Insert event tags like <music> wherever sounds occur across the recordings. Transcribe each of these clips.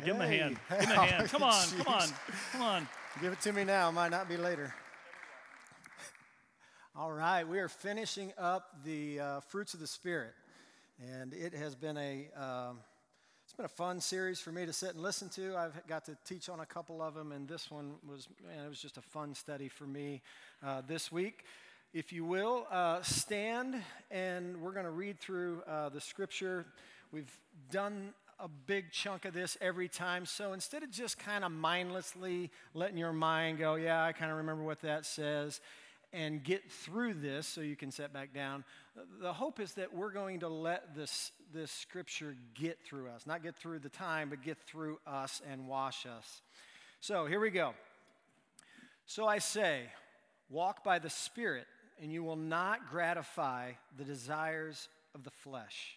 Yeah, give him a hand. Give him a <laughs> hand. Come on, come on, come on. Give it to me now. Might not be later. All right, we are finishing up the uh, fruits of the spirit, and it has been a um, it's been a fun series for me to sit and listen to. I've got to teach on a couple of them, and this one was man, it was just a fun study for me uh, this week. If you will, uh, stand, and we're going to read through uh, the scripture. We've done a big chunk of this every time. So instead of just kind of mindlessly letting your mind go, yeah, I kind of remember what that says, and get through this so you can set back down, the hope is that we're going to let this, this scripture get through us. Not get through the time, but get through us and wash us. So here we go. So I say, walk by the Spirit, and you will not gratify the desires of the flesh.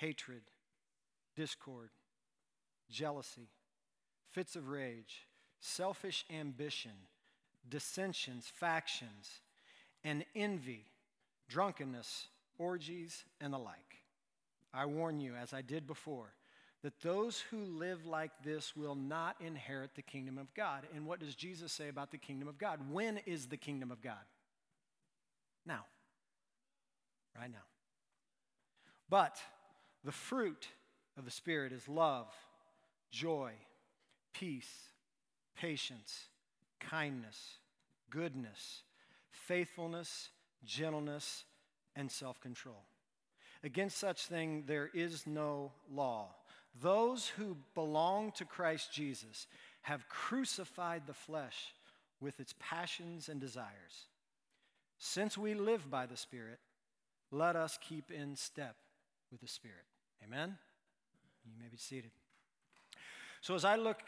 hatred, discord, jealousy, fits of rage, selfish ambition, dissensions, factions, and envy, drunkenness, orgies, and the like. I warn you, as I did before, that those who live like this will not inherit the kingdom of God. And what does Jesus say about the kingdom of God? When is the kingdom of God? Now. Right now. But the fruit of the Spirit is love, joy, peace, patience, kindness, goodness, faithfulness, gentleness, and self control. Against such thing there is no law. Those who belong to Christ Jesus have crucified the flesh with its passions and desires. Since we live by the Spirit, let us keep in step with the Spirit. Amen? You may be seated. So as I look,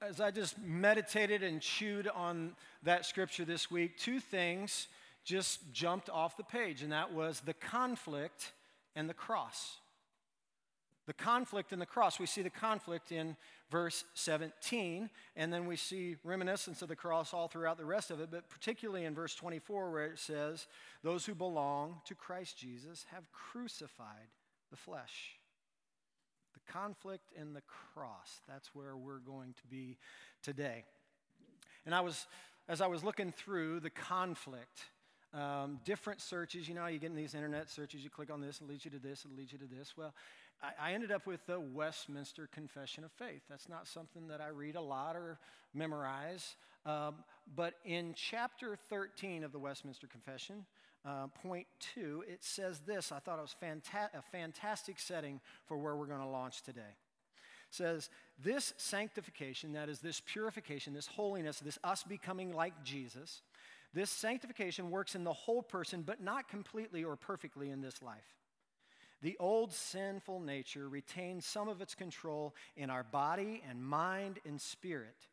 as I just meditated and chewed on that scripture this week, two things just jumped off the page, and that was the conflict and the cross. The conflict in the cross. We see the conflict in verse 17, and then we see reminiscence of the cross all throughout the rest of it, but particularly in verse 24, where it says, Those who belong to Christ Jesus have crucified the flesh. The conflict in the cross. That's where we're going to be today. And I was, as I was looking through the conflict, um, different searches, you know, you get in these internet searches, you click on this, it leads you to this, it leads you to this. Well, I, ended up with the Westminster Confession of Faith. That's not something that I read a lot or memorize. Um, but in chapter 13 of the Westminster Confession, uh, point two, it says this. I thought it was fanta- a fantastic setting for where we're going to launch today. It says, This sanctification, that is, this purification, this holiness, this us becoming like Jesus, this sanctification works in the whole person, but not completely or perfectly in this life. The old sinful nature retains some of its control in our body and mind and spirit.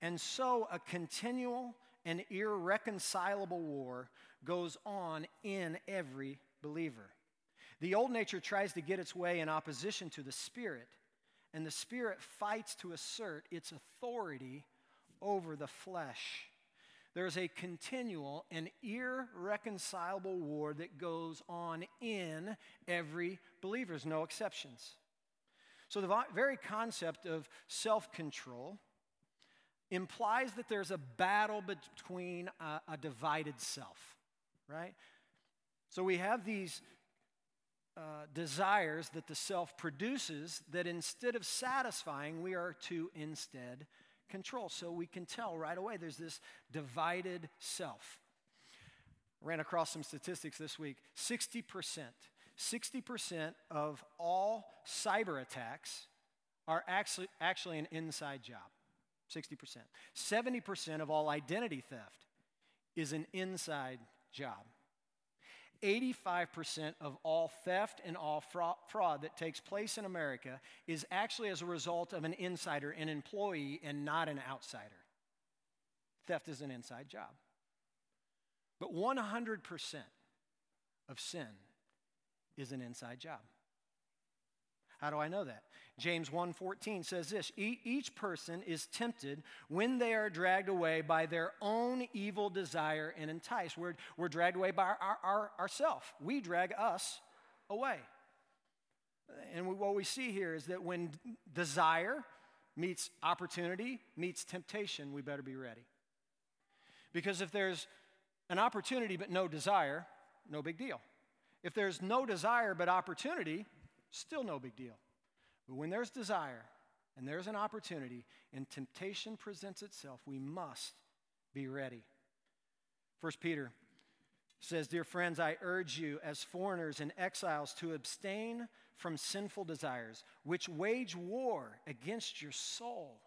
And so, a continual and irreconcilable war goes on in every believer. The old nature tries to get its way in opposition to the Spirit, and the Spirit fights to assert its authority over the flesh. There's a continual and irreconcilable war that goes on in every believer. There's no exceptions. So, the very concept of self control implies that there's a battle between a, a divided self, right? So we have these uh, desires that the self produces that instead of satisfying, we are to instead control. So we can tell right away there's this divided self. Ran across some statistics this week 60%. 60% of all cyber attacks are actually, actually an inside job. 60%. 70% of all identity theft is an inside job. 85% of all theft and all fraud that takes place in America is actually as a result of an insider, an employee, and not an outsider. Theft is an inside job. But 100% of sin is an inside job. How do I know that? James 1:14 says this, each person is tempted when they are dragged away by their own evil desire and enticed. We're, we're dragged away by our, our, our ourself. We drag us away. And we, what we see here is that when desire meets opportunity, meets temptation, we better be ready. Because if there's an opportunity but no desire, no big deal. If there's no desire but opportunity, still no big deal. But when there's desire and there's an opportunity and temptation presents itself, we must be ready. First Peter says, Dear friends, I urge you as foreigners and exiles to abstain from sinful desires, which wage war against your soul.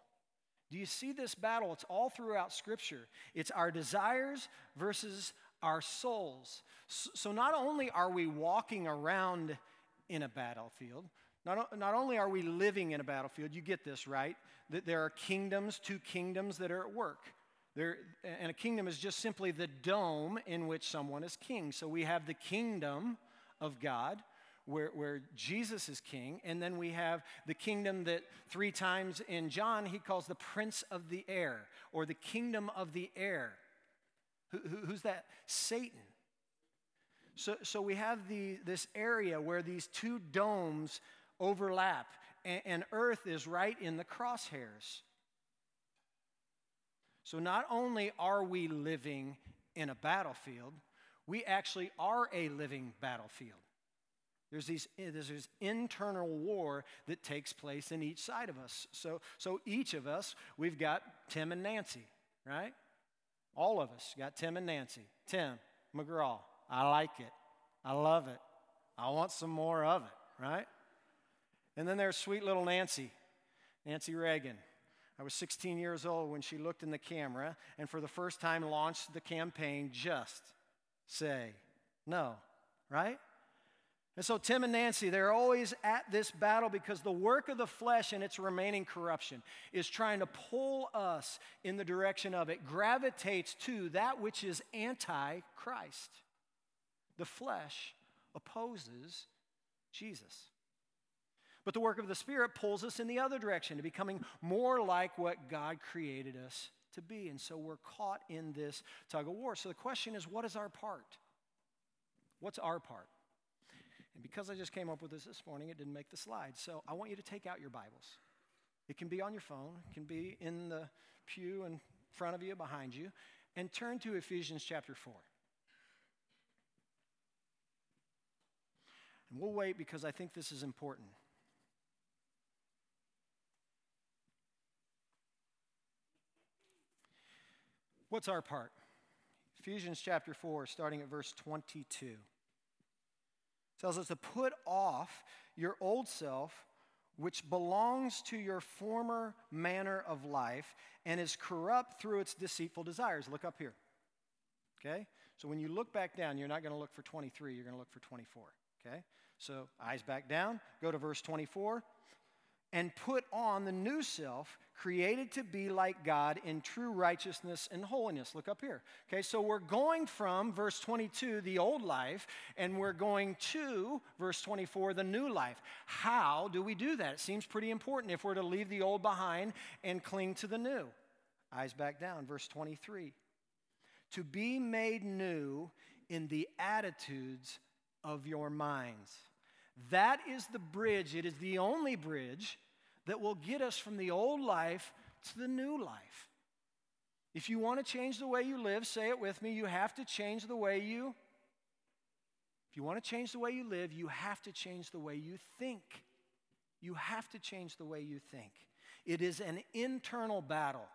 Do you see this battle? It's all throughout Scripture. It's our desires versus our souls. So not only are we walking around in a battlefield, not, not only are we living in a battlefield, you get this, right? That there are kingdoms, two kingdoms that are at work. There, and a kingdom is just simply the dome in which someone is king. So we have the kingdom of God, where, where Jesus is king, and then we have the kingdom that three times in John he calls the prince of the air, or the kingdom of the air. Who, who, who's that? Satan. So, so we have the, this area where these two domes overlap, and, and earth is right in the crosshairs. So not only are we living in a battlefield, we actually are a living battlefield. There's, these, eh, there's this internal war that takes place in each side of us. So, so each of us, we've got Tim and Nancy, right? All of us got Tim and Nancy. Tim McGraw, I like it. I love it. I want some more of it, right? And then there's sweet little Nancy, Nancy Reagan. I was 16 years old when she looked in the camera and for the first time launched the campaign Just Say No, right? And so Tim and Nancy, they're always at this battle because the work of the flesh and its remaining corruption is trying to pull us in the direction of it, gravitates to that which is anti Christ. The flesh opposes Jesus. But the work of the Spirit pulls us in the other direction to becoming more like what God created us to be. And so we're caught in this tug of war. So the question is what is our part? What's our part? And because I just came up with this this morning, it didn't make the slide. So I want you to take out your Bibles. It can be on your phone, it can be in the pew in front of you, behind you, and turn to Ephesians chapter 4. And we'll wait because I think this is important. What's our part? Ephesians chapter 4, starting at verse 22 tells us to put off your old self, which belongs to your former manner of life and is corrupt through its deceitful desires. Look up here. Okay? So when you look back down, you're not going to look for 23, you're going to look for 24. Okay? So eyes back down, go to verse 24 and put on the new self, created to be like God in true righteousness and holiness. Look up here. Okay, so we're going from verse 22, the old life, and we're going to verse 24, the new life. How do we do that? It seems pretty important if we're to leave the old behind and cling to the new. Eyes back down, verse 23. To be made new in the attitudes of your minds. That is the bridge. It is the only bridge that will get us from the old life to the new life. If you want to change the way you live, say it with me, you have to change the way you. If you want to change the way you live, you have to change the way you think. You have to change the way you think. It is an internal battle.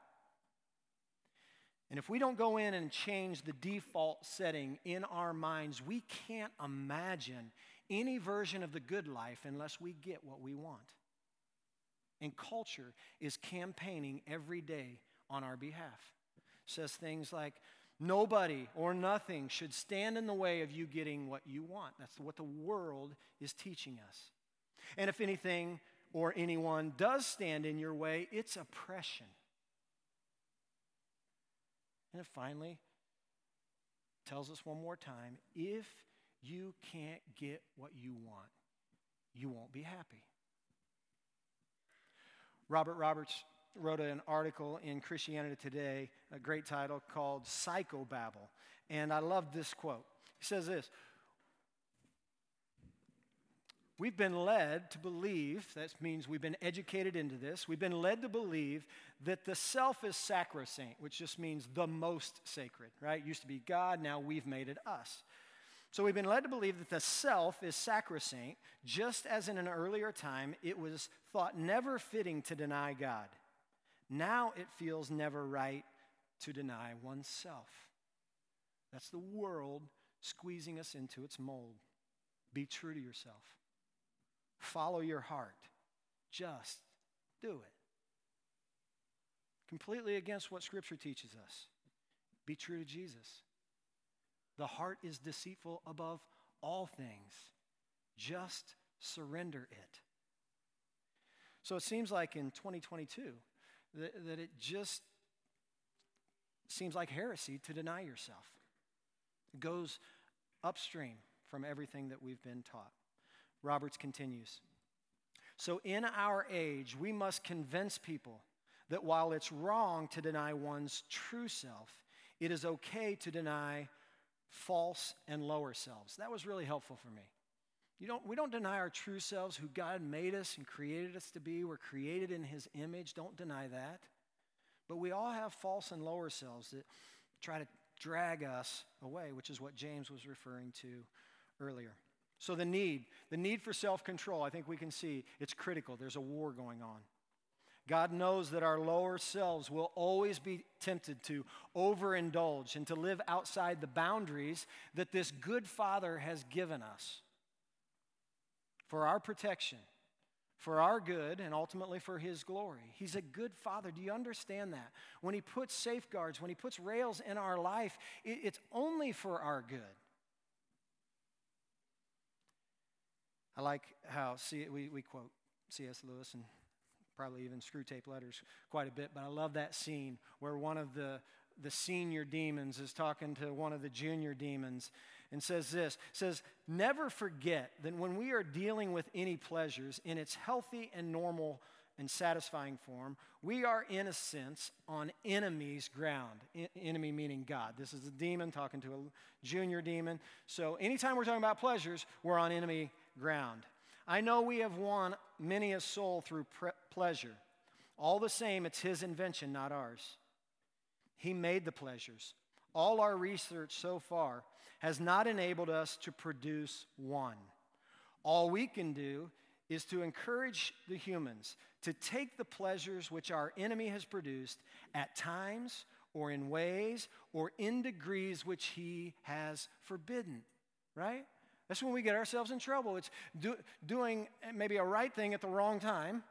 And if we don't go in and change the default setting in our minds, we can't imagine any version of the good life unless we get what we want. And culture is campaigning every day on our behalf. Says things like, nobody or nothing should stand in the way of you getting what you want. That's what the world is teaching us. And if anything or anyone does stand in your way, it's oppression. And it finally tells us one more time if you can't get what you want, you won't be happy. Robert Roberts wrote an article in Christianity Today, a great title called Psychobabble. And I love this quote. He says this We've been led to believe, that means we've been educated into this, we've been led to believe that the self is sacrosanct, which just means the most sacred, right? It used to be God, now we've made it us. So we've been led to believe that the self is sacrosanct, just as in an earlier time it was thought never fitting to deny God. Now it feels never right to deny oneself. That's the world squeezing us into its mold. Be true to yourself. Follow your heart. Just do it. Completely against what Scripture teaches us. Be true to Jesus. The heart is deceitful above all things. Just surrender it. So it seems like in 2022 that, that it just seems like heresy to deny yourself. It goes upstream from everything that we've been taught. Roberts continues. So, in our age, we must convince people that while it's wrong to deny one's true self, it is okay to deny false and lower selves. That was really helpful for me. You don't, we don't deny our true selves, who God made us and created us to be. We're created in His image. Don't deny that. But we all have false and lower selves that try to drag us away, which is what James was referring to earlier. So, the need, the need for self control, I think we can see it's critical. There's a war going on. God knows that our lower selves will always be tempted to overindulge and to live outside the boundaries that this good Father has given us for our protection, for our good, and ultimately for His glory. He's a good Father. Do you understand that? When He puts safeguards, when He puts rails in our life, it's only for our good. I like how see, we, we quote C.S. Lewis and probably even Screwtape Letters quite a bit, but I love that scene where one of the, the senior demons is talking to one of the junior demons and says this says never forget that when we are dealing with any pleasures in its healthy and normal and satisfying form we are in a sense on enemy's ground enemy meaning god this is a demon talking to a junior demon so anytime we're talking about pleasures we're on enemy ground I know we have won many a soul through pre- pleasure. All the same, it's his invention, not ours. He made the pleasures. All our research so far has not enabled us to produce one. All we can do is to encourage the humans to take the pleasures which our enemy has produced at times or in ways or in degrees which he has forbidden, right? That's when we get ourselves in trouble. It's do, doing maybe a right thing at the wrong time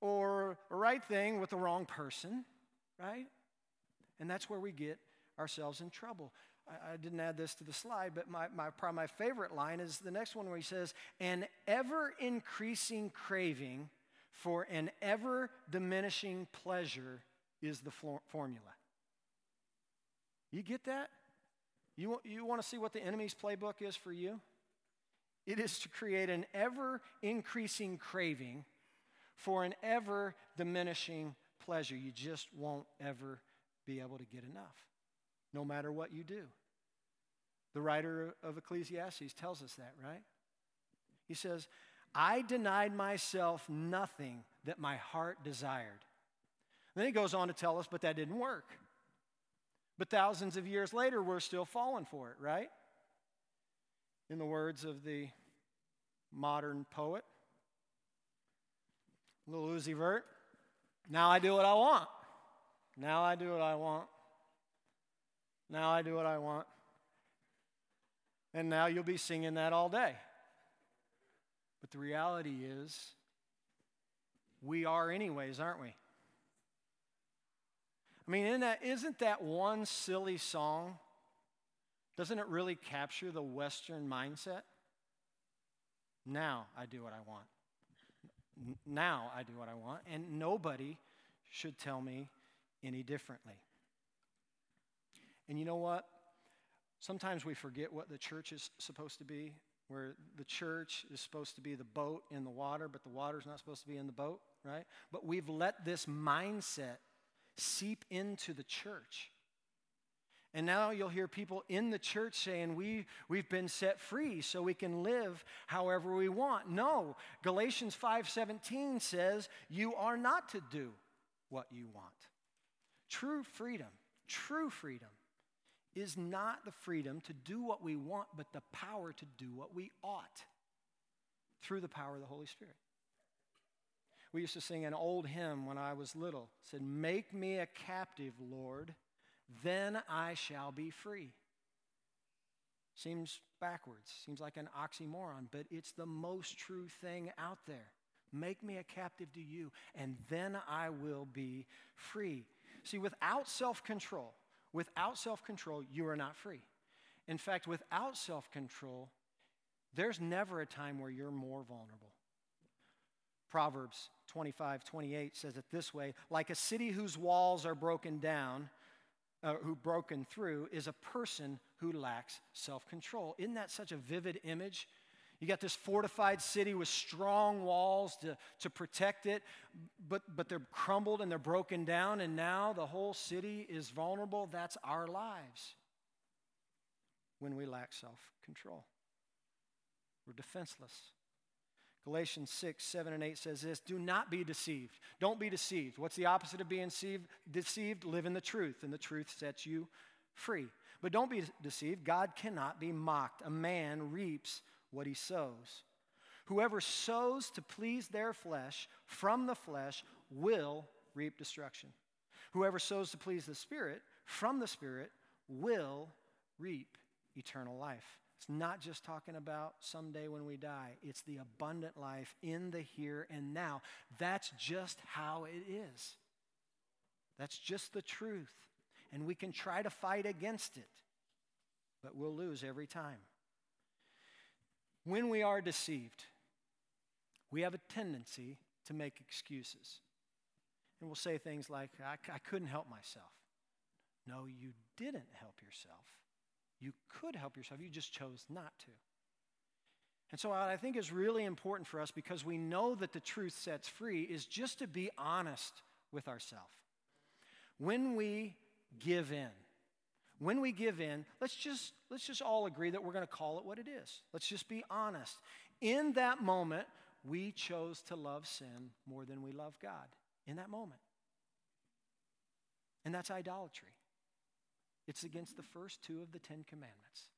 or a right thing with the wrong person, right? And that's where we get ourselves in trouble. I, I didn't add this to the slide, but my, my, probably my favorite line is the next one where he says, an ever increasing craving for an ever diminishing pleasure is the formula. You get that? You, you want to see what the enemy's playbook is for you? It is to create an ever increasing craving for an ever diminishing pleasure. You just won't ever be able to get enough, no matter what you do. The writer of Ecclesiastes tells us that, right? He says, I denied myself nothing that my heart desired. Then he goes on to tell us, but that didn't work. But thousands of years later, we're still falling for it, right? In the words of the modern poet, Lil Uzi Vert, now I do what I want. Now I do what I want. Now I do what I want. And now you'll be singing that all day. But the reality is, we are, anyways, aren't we? I mean, isn't that, isn't that one silly song? Doesn't it really capture the Western mindset? Now I do what I want. Now I do what I want, and nobody should tell me any differently. And you know what? Sometimes we forget what the church is supposed to be, where the church is supposed to be the boat in the water, but the water's not supposed to be in the boat, right? But we've let this mindset seep into the church. And now you'll hear people in the church saying, we, We've been set free so we can live however we want. No, Galatians 5:17 says, You are not to do what you want. True freedom, true freedom is not the freedom to do what we want, but the power to do what we ought through the power of the Holy Spirit. We used to sing an old hymn when I was little. It said, Make me a captive, Lord, then I shall be free. Seems backwards, seems like an oxymoron, but it's the most true thing out there. Make me a captive to you, and then I will be free. See, without self control, Without self control, you are not free. In fact, without self control, there's never a time where you're more vulnerable. Proverbs 25, 28 says it this way like a city whose walls are broken down, uh, who broken through, is a person who lacks self control. Isn't that such a vivid image? You got this fortified city with strong walls to, to protect it, but, but they're crumbled and they're broken down, and now the whole city is vulnerable. That's our lives when we lack self control. We're defenseless. Galatians 6, 7, and 8 says this Do not be deceived. Don't be deceived. What's the opposite of being deceived? deceived? Live in the truth, and the truth sets you free. But don't be deceived. God cannot be mocked. A man reaps what he sows. Whoever sows to please their flesh from the flesh will reap destruction. Whoever sows to please the Spirit from the Spirit will reap eternal life. It's not just talking about someday when we die, it's the abundant life in the here and now. That's just how it is. That's just the truth. And we can try to fight against it, but we'll lose every time. When we are deceived, we have a tendency to make excuses. And we'll say things like, I, I couldn't help myself. No, you didn't help yourself. You could help yourself, you just chose not to. And so, what I think is really important for us because we know that the truth sets free is just to be honest with ourselves. When we give in, when we give in, let's just, let's just all agree that we're going to call it what it is. Let's just be honest. In that moment, we chose to love sin more than we love God. In that moment. And that's idolatry. It's against the first two of the Ten Commandments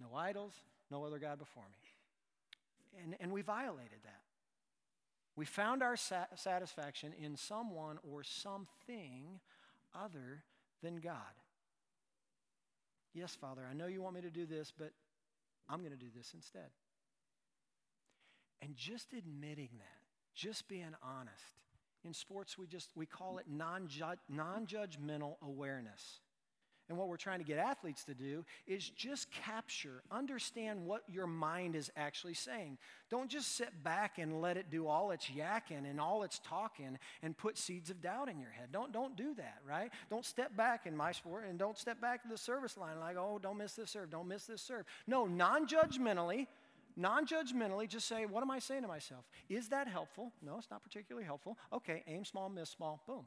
no idols, no other God before me. And, and we violated that. We found our satisfaction in someone or something other than God. Yes, Father, I know you want me to do this, but I'm going to do this instead. And just admitting that, just being honest. In sports, we just we call it non-judgmental awareness. And what we're trying to get athletes to do is just capture, understand what your mind is actually saying. Don't just sit back and let it do all its yakking and all its talking and put seeds of doubt in your head. Don't, don't do that, right? Don't step back in my sport and don't step back to the service line like, oh, don't miss this serve, don't miss this serve. No, non judgmentally, non judgmentally, just say, what am I saying to myself? Is that helpful? No, it's not particularly helpful. Okay, aim small, miss small, boom.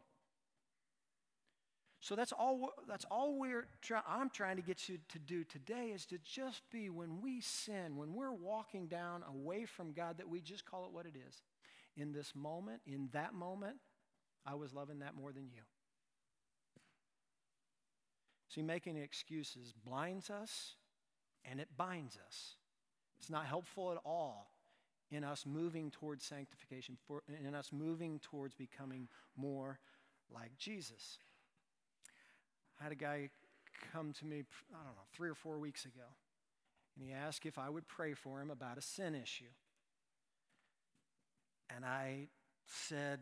So that's all, that's all we're try, I'm trying to get you to do today is to just be when we sin, when we're walking down away from God, that we just call it what it is. In this moment, in that moment, I was loving that more than you. See, making excuses blinds us and it binds us. It's not helpful at all in us moving towards sanctification, for, in us moving towards becoming more like Jesus. I had a guy come to me, I don't know, three or four weeks ago, and he asked if I would pray for him about a sin issue. And I said,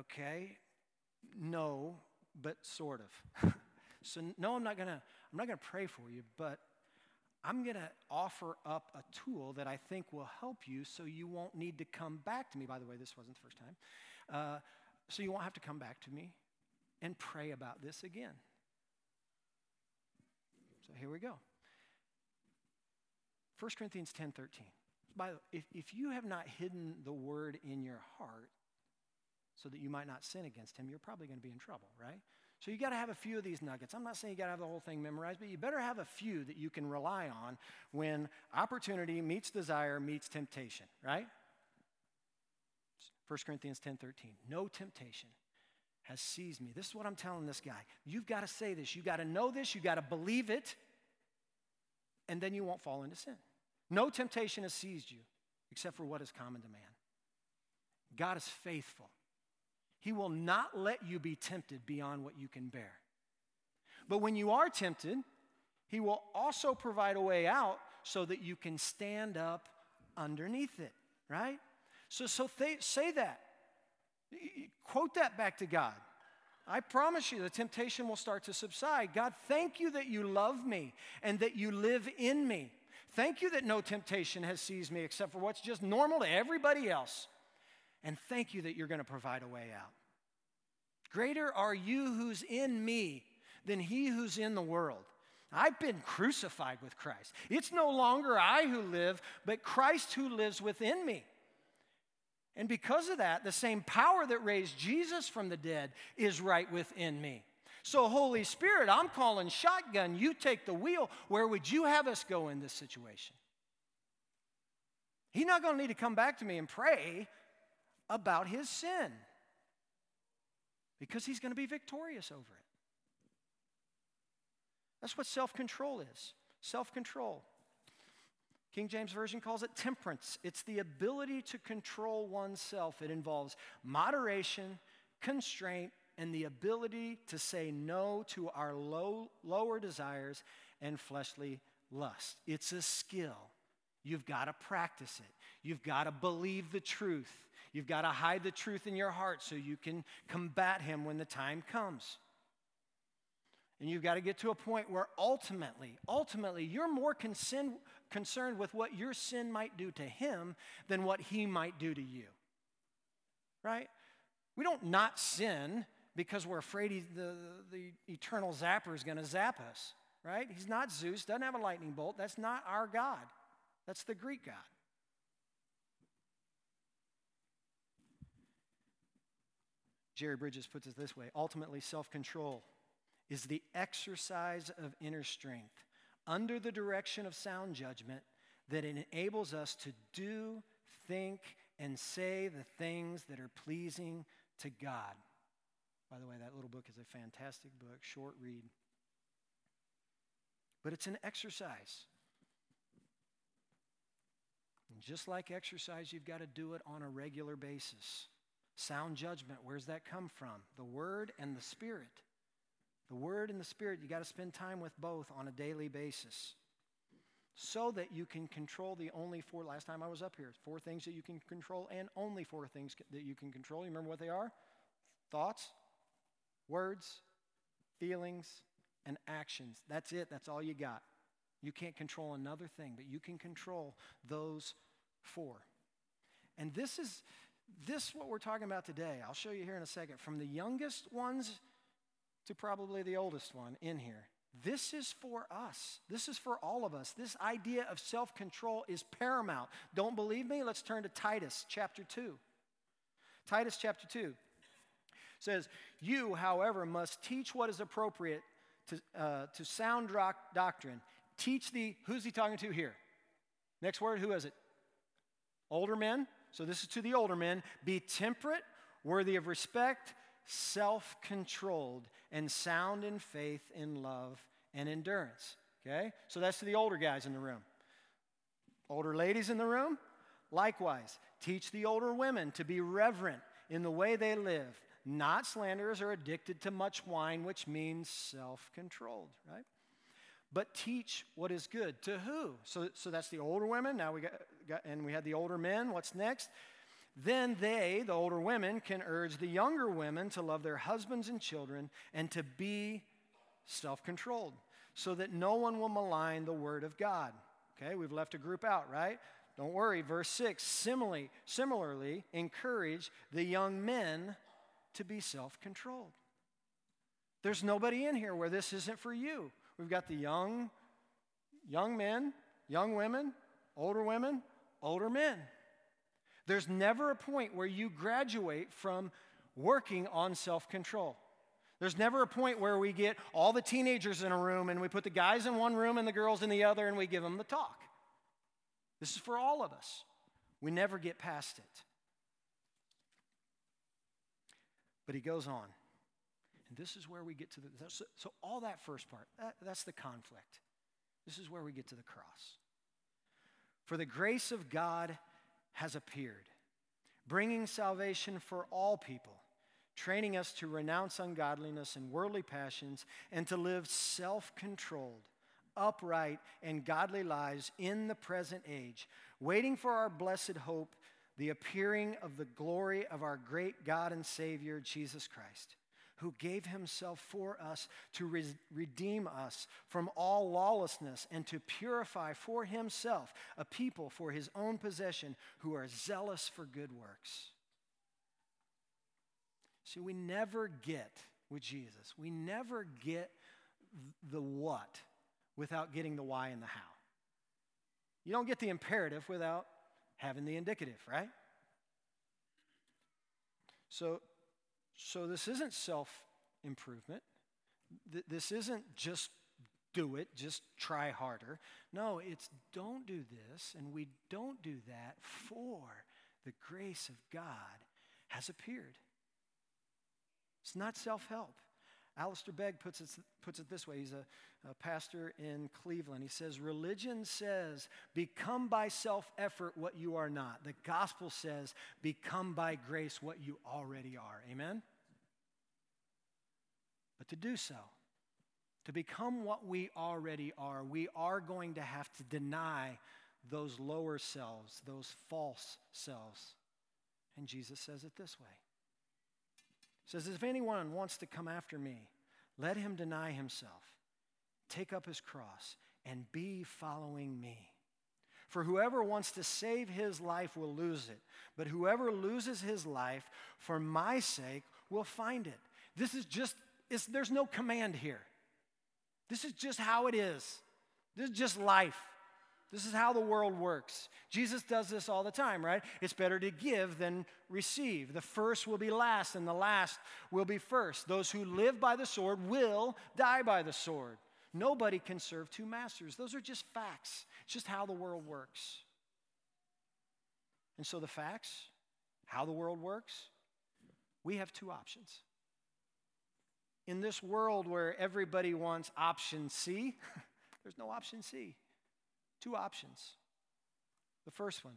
okay, no, but sort of. <laughs> so no, I'm not gonna, I'm not gonna pray for you, but I'm to offer up a tool that I think will help you so you won't need to come back to me. By the way, this wasn't the first time. Uh, so you won't have to come back to me and pray about this again. So here we go. 1 Corinthians 10 13. By the way, if, if you have not hidden the word in your heart so that you might not sin against him, you're probably going to be in trouble, right? So you got to have a few of these nuggets. I'm not saying you got to have the whole thing memorized, but you better have a few that you can rely on when opportunity meets desire meets temptation, right? 1 Corinthians 10:13. No temptation has seized me. This is what I'm telling this guy. You've got to say this. You've got to know this, You've got to believe it, and then you won't fall into sin. No temptation has seized you except for what is common to man. God is faithful. He will not let you be tempted beyond what you can bear. But when you are tempted, He will also provide a way out so that you can stand up underneath it, right? So, so th- say that. Quote that back to God. I promise you the temptation will start to subside. God, thank you that you love me and that you live in me. Thank you that no temptation has seized me except for what's just normal to everybody else. And thank you that you're going to provide a way out. Greater are you who's in me than he who's in the world. I've been crucified with Christ. It's no longer I who live, but Christ who lives within me. And because of that, the same power that raised Jesus from the dead is right within me. So, Holy Spirit, I'm calling shotgun. You take the wheel. Where would you have us go in this situation? He's not going to need to come back to me and pray about his sin because he's going to be victorious over it. That's what self control is self control. King James Version calls it temperance. It's the ability to control oneself. It involves moderation, constraint, and the ability to say no to our low, lower desires and fleshly lust. It's a skill. You've got to practice it. You've got to believe the truth. You've got to hide the truth in your heart so you can combat him when the time comes. And you've got to get to a point where ultimately, ultimately, you're more concerned, concerned with what your sin might do to him than what he might do to you. Right? We don't not sin because we're afraid he, the, the eternal zapper is going to zap us. Right? He's not Zeus, doesn't have a lightning bolt. That's not our God, that's the Greek God. Jerry Bridges puts it this way ultimately, self control is the exercise of inner strength under the direction of sound judgment that enables us to do, think, and say the things that are pleasing to God. By the way, that little book is a fantastic book, short read. But it's an exercise. And just like exercise, you've got to do it on a regular basis. Sound judgment, where's that come from? The Word and the Spirit. The Word and the Spirit, you got to spend time with both on a daily basis so that you can control the only four, last time I was up here, four things that you can control and only four things that you can control. You remember what they are? Thoughts, words, feelings, and actions. That's it, that's all you got. You can't control another thing, but you can control those four. And this is this what we're talking about today. I'll show you here in a second. From the youngest ones to probably the oldest one in here. This is for us. This is for all of us. This idea of self control is paramount. Don't believe me? Let's turn to Titus chapter 2. Titus chapter 2 says, You, however, must teach what is appropriate to, uh, to sound doctrine. Teach the, who's he talking to here? Next word, who is it? Older men? So this is to the older men be temperate, worthy of respect, self controlled, and sound in faith, in love, and endurance. Okay? So that's to the older guys in the room. Older ladies in the room, likewise, teach the older women to be reverent in the way they live, not slanderers or addicted to much wine, which means self controlled, right? But teach what is good. To who? So, so that's the older women. Now we got, got, and we had the older men. What's next? Then they, the older women, can urge the younger women to love their husbands and children and to be self controlled so that no one will malign the word of God. Okay, we've left a group out, right? Don't worry. Verse 6 similarly, similarly encourage the young men to be self controlled. There's nobody in here where this isn't for you. We've got the young, young men, young women, older women, older men. There's never a point where you graduate from working on self control. There's never a point where we get all the teenagers in a room and we put the guys in one room and the girls in the other and we give them the talk. This is for all of us. We never get past it. But he goes on. And this is where we get to the. So, so all that first part, that, that's the conflict. This is where we get to the cross. For the grace of God has appeared, bringing salvation for all people, training us to renounce ungodliness and worldly passions and to live self controlled upright, and godly lives in the present age, waiting for our blessed hope, the appearing of the glory of our great God and Savior, Jesus Christ, who gave himself for us to re- redeem us from all lawlessness and to purify for himself a people for his own possession who are zealous for good works. See, we never get with Jesus, we never get the what without getting the why and the how. You don't get the imperative without having the indicative, right? So, so this isn't self improvement. Th- this isn't just do it, just try harder. No, it's don't do this and we don't do that for the grace of God has appeared. It's not self help. Alistair Begg puts it, puts it this way. He's a, a pastor in Cleveland. He says, Religion says, become by self effort what you are not. The gospel says, become by grace what you already are. Amen? But to do so, to become what we already are, we are going to have to deny those lower selves, those false selves. And Jesus says it this way says, If anyone wants to come after me, let him deny himself, take up his cross, and be following me. For whoever wants to save his life will lose it, but whoever loses his life for my sake will find it. This is just, there's no command here. This is just how it is. This is just life. This is how the world works. Jesus does this all the time, right? It's better to give than receive. The first will be last, and the last will be first. Those who live by the sword will die by the sword. Nobody can serve two masters. Those are just facts. It's just how the world works. And so, the facts, how the world works, we have two options. In this world where everybody wants option C, <laughs> there's no option C. Two options. The first one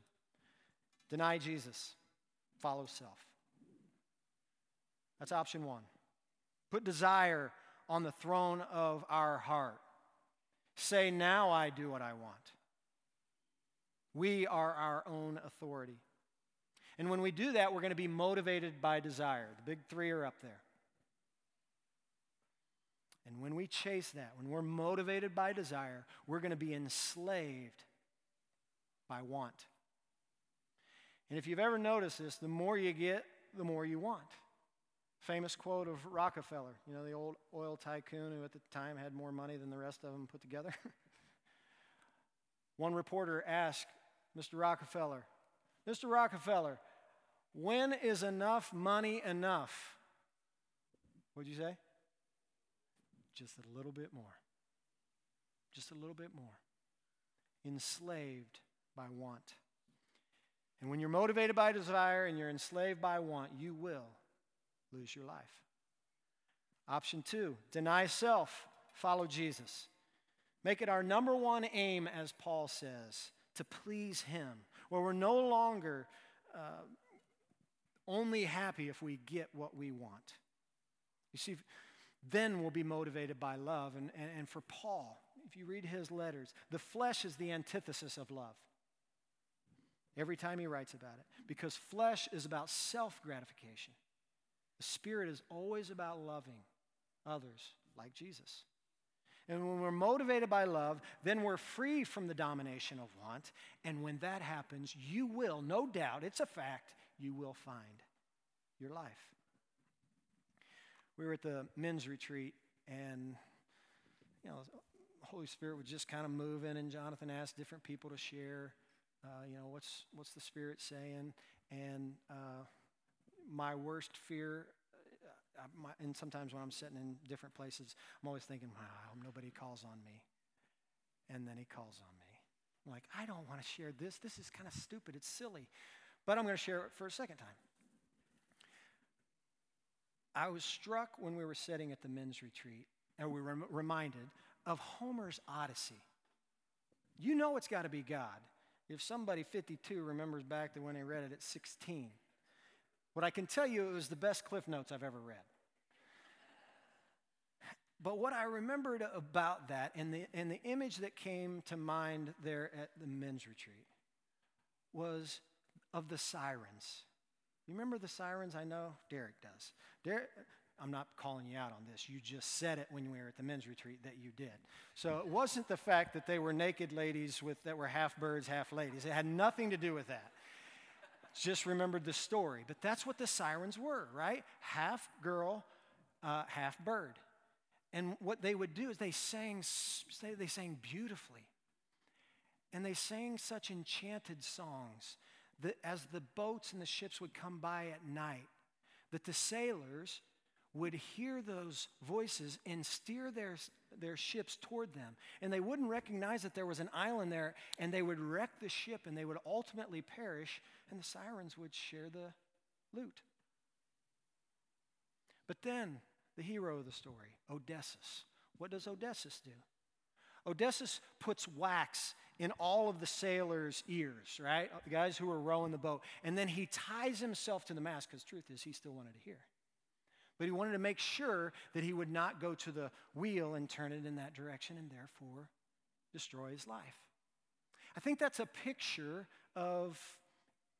deny Jesus, follow self. That's option one. Put desire on the throne of our heart. Say, now I do what I want. We are our own authority. And when we do that, we're going to be motivated by desire. The big three are up there. And when we chase that, when we're motivated by desire, we're going to be enslaved by want. And if you've ever noticed this, the more you get, the more you want. Famous quote of Rockefeller, you know, the old oil tycoon who at the time had more money than the rest of them put together. <laughs> One reporter asked Mr. Rockefeller, Mr. Rockefeller, when is enough money enough? What'd you say? Just a little bit more. Just a little bit more. Enslaved by want. And when you're motivated by desire and you're enslaved by want, you will lose your life. Option two deny self, follow Jesus. Make it our number one aim, as Paul says, to please Him, where we're no longer uh, only happy if we get what we want. You see, then we'll be motivated by love. And, and, and for Paul, if you read his letters, the flesh is the antithesis of love. Every time he writes about it, because flesh is about self gratification. The Spirit is always about loving others like Jesus. And when we're motivated by love, then we're free from the domination of want. And when that happens, you will, no doubt, it's a fact, you will find your life. We were at the men's retreat, and you know, Holy Spirit was just kind of moving, and Jonathan asked different people to share, uh, you know, what's what's the Spirit saying, and uh, my worst fear. Uh, my, and sometimes when I'm sitting in different places, I'm always thinking, wow, I hope nobody calls on me. And then he calls on me. I'm like, I don't want to share this. This is kind of stupid. It's silly. But I'm going to share it for a second time. I was struck when we were sitting at the men's retreat, and we were reminded of Homer's Odyssey. You know it's got to be God. If somebody 52 remembers back to when they read it at 16, what I can tell you, it was the best Cliff Notes I've ever read. But what I remembered about that and the, and the image that came to mind there at the men's retreat was of the sirens. You remember the sirens? I know Derek does. Derek, I'm not calling you out on this. You just said it when we were at the men's retreat that you did. So it wasn't the fact that they were naked ladies with, that were half birds, half ladies. It had nothing to do with that. Just remembered the story. But that's what the sirens were, right? Half girl, uh, half bird. And what they would do is they sang, they sang beautifully. And they sang such enchanted songs that as the boats and the ships would come by at night, that the sailors would hear those voices and steer their, their ships toward them. And they wouldn't recognize that there was an island there, and they would wreck the ship and they would ultimately perish, and the sirens would share the loot. But then, the hero of the story, Odysseus. What does Odysseus do? Odysseus puts wax in all of the sailors' ears, right? The guys who were rowing the boat. And then he ties himself to the mast because truth is, he still wanted to hear. But he wanted to make sure that he would not go to the wheel and turn it in that direction and therefore destroy his life. I think that's a picture of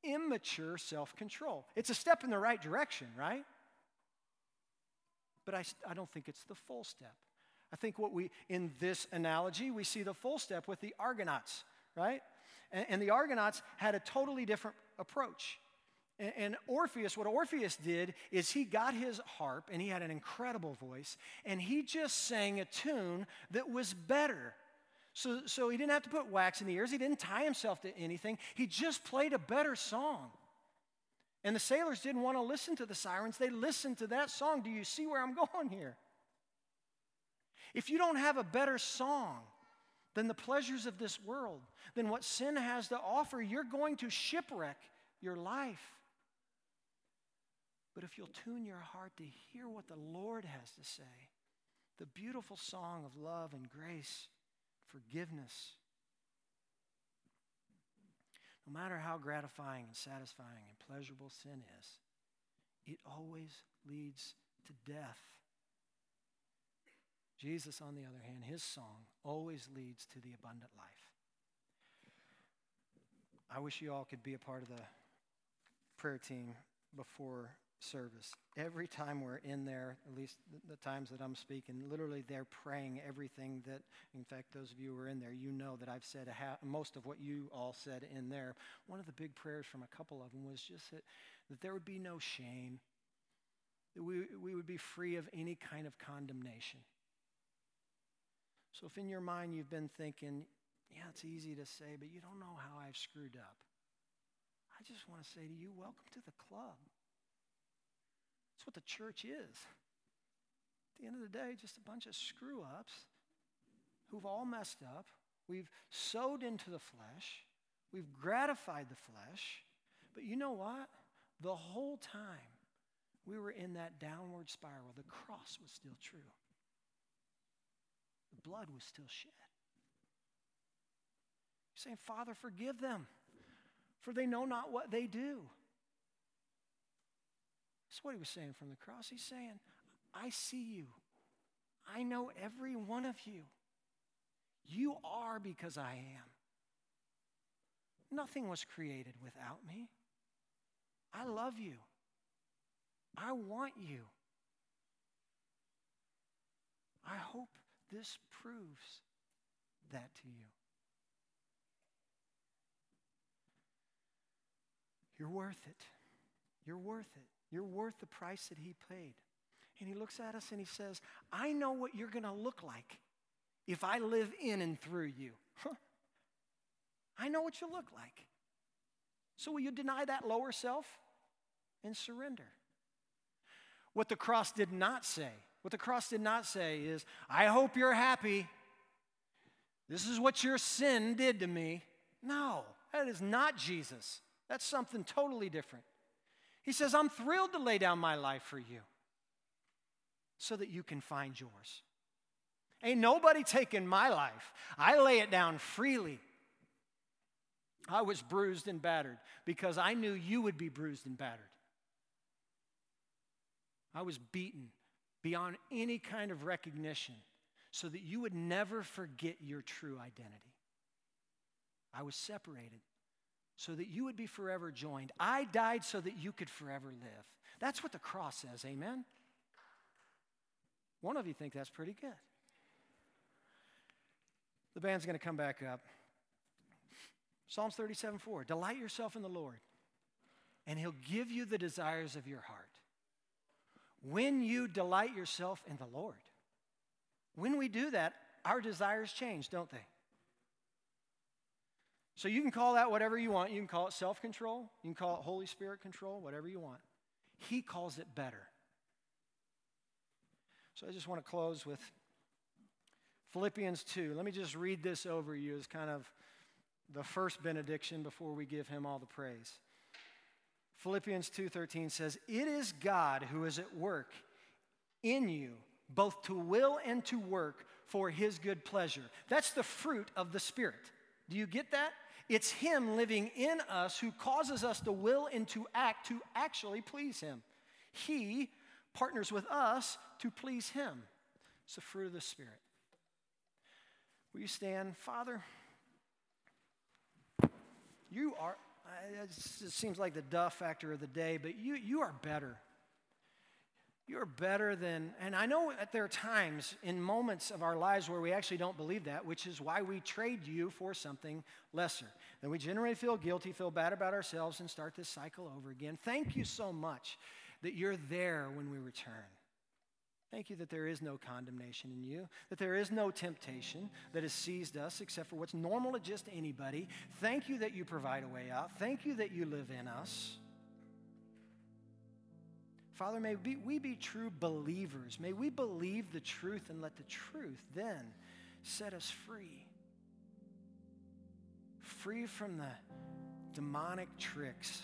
immature self control. It's a step in the right direction, right? But I, I don't think it's the full step. I think what we, in this analogy, we see the full step with the Argonauts, right? And, and the Argonauts had a totally different approach. And, and Orpheus, what Orpheus did is he got his harp and he had an incredible voice, and he just sang a tune that was better. So, so he didn't have to put wax in the ears, he didn't tie himself to anything, he just played a better song. And the sailors didn't want to listen to the sirens, they listened to that song. Do you see where I'm <laughs> going here? If you don't have a better song than the pleasures of this world, than what sin has to offer, you're going to shipwreck your life. But if you'll tune your heart to hear what the Lord has to say, the beautiful song of love and grace, forgiveness, no matter how gratifying and satisfying and pleasurable sin is, it always leads to death. Jesus, on the other hand, his song always leads to the abundant life. I wish you all could be a part of the prayer team before service. Every time we're in there, at least the, times that I'm speaking, literally they're praying everything that, in fact, those of you who are in there, you know that I've said most of what you all said in there. One of the big prayers from a couple of them was just that, that there would be no shame, that we, we would be free of any kind of condemnation. So if in your mind you've been thinking, yeah, it's easy to say, but you don't know how I've screwed up, I just want to say to you, welcome to the club. That's what the church is. At the end of the day, just a bunch of screw ups who've all messed up. We've sowed into the flesh, we've gratified the flesh, but you know what? The whole time we were in that downward spiral, the cross was still true. The blood was still shed. He's saying, Father, forgive them, for they know not what they do. That's what he was saying from the cross. He's saying, I see you. I know every one of you. You are because I am. Nothing was created without me. I love you. I want you. I hope this proves that to you. You're worth it. You're worth it. You're worth the price that he paid. And he looks at us and he says, I know what you're going to look like if I live in and through you. I know what you look like. So will you deny that lower self and surrender? What the cross did not say, what the cross did not say is, I hope you're happy. This is what your sin did to me. No, that is not Jesus. That's something totally different. He says, I'm thrilled to lay down my life for you so that you can find yours. Ain't nobody taking my life. I lay it down freely. I was bruised and battered because I knew you would be bruised and battered. I was beaten beyond any kind of recognition so that you would never forget your true identity. I was separated so that you would be forever joined. I died so that you could forever live. That's what the cross says, amen? One of you think that's pretty good. The band's going to come back up. Psalms 37 4. Delight yourself in the Lord, and he'll give you the desires of your heart. When you delight yourself in the Lord, when we do that, our desires change, don't they? So you can call that whatever you want. You can call it self control, you can call it Holy Spirit control, whatever you want. He calls it better. So I just want to close with Philippians 2. Let me just read this over you as kind of the first benediction before we give him all the praise. Philippians 2:13 says, "It is God who is at work in you, both to will and to work for his good pleasure." That's the fruit of the Spirit. Do you get that? It's Him living in us who causes us to will and to act to actually please Him. He partners with us to please Him. It's the fruit of the Spirit. Will you stand? Father, you are, it seems like the duh factor of the day, but you, you are better. You're better than, and I know that there are times in moments of our lives where we actually don't believe that, which is why we trade you for something lesser. Then we generally feel guilty, feel bad about ourselves, and start this cycle over again. Thank you so much that you're there when we return. Thank you that there is no condemnation in you, that there is no temptation that has seized us except for what's normal to just anybody. Thank you that you provide a way out. Thank you that you live in us. Father, may we be true believers. May we believe the truth and let the truth then set us free. Free from the demonic tricks.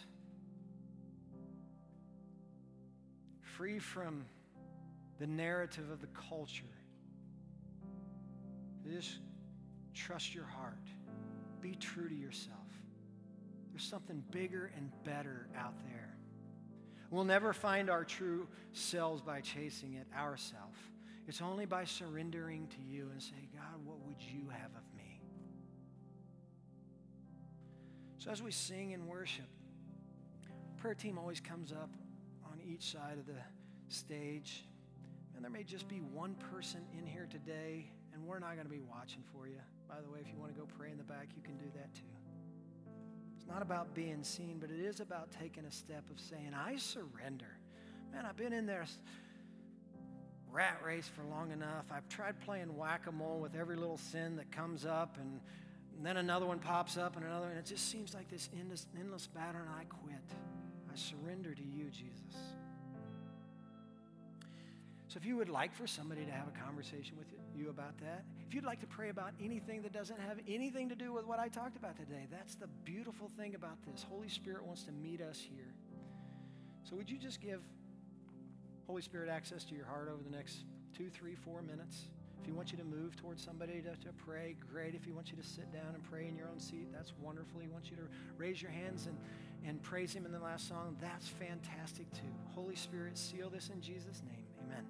Free from the narrative of the culture. Just trust your heart. Be true to yourself. There's something bigger and better out there. We'll never find our true selves by chasing it ourselves. It's only by surrendering to you and say, God, what would you have of me? So as we sing and worship, prayer team always comes up on each side of the stage. And there may just be one person in here today, and we're not going to be watching for you. By the way, if you want to go pray in the back, you can do that too. It's not about being seen, but it is about taking a step of saying, I surrender. Man, I've been in there rat race for long enough. I've tried playing whack a mole with every little sin that comes up, and, and then another one pops up, and another, and it just seems like this endless, endless battle, and I quit. I surrender to you, Jesus. So if you would like for somebody to have a conversation with you about that, if you'd like to pray about anything that doesn't have anything to do with what I talked about today, that's the beautiful thing about this. Holy Spirit wants to meet us here. So would you just give Holy Spirit access to your heart over the next two, three, four minutes? If he wants you to move towards somebody to, to pray, great. If he wants you to sit down and pray in your own seat, that's wonderful. He wants you to raise your hands and, and praise him in the last song, that's fantastic too. Holy Spirit, seal this in Jesus' name. Amen.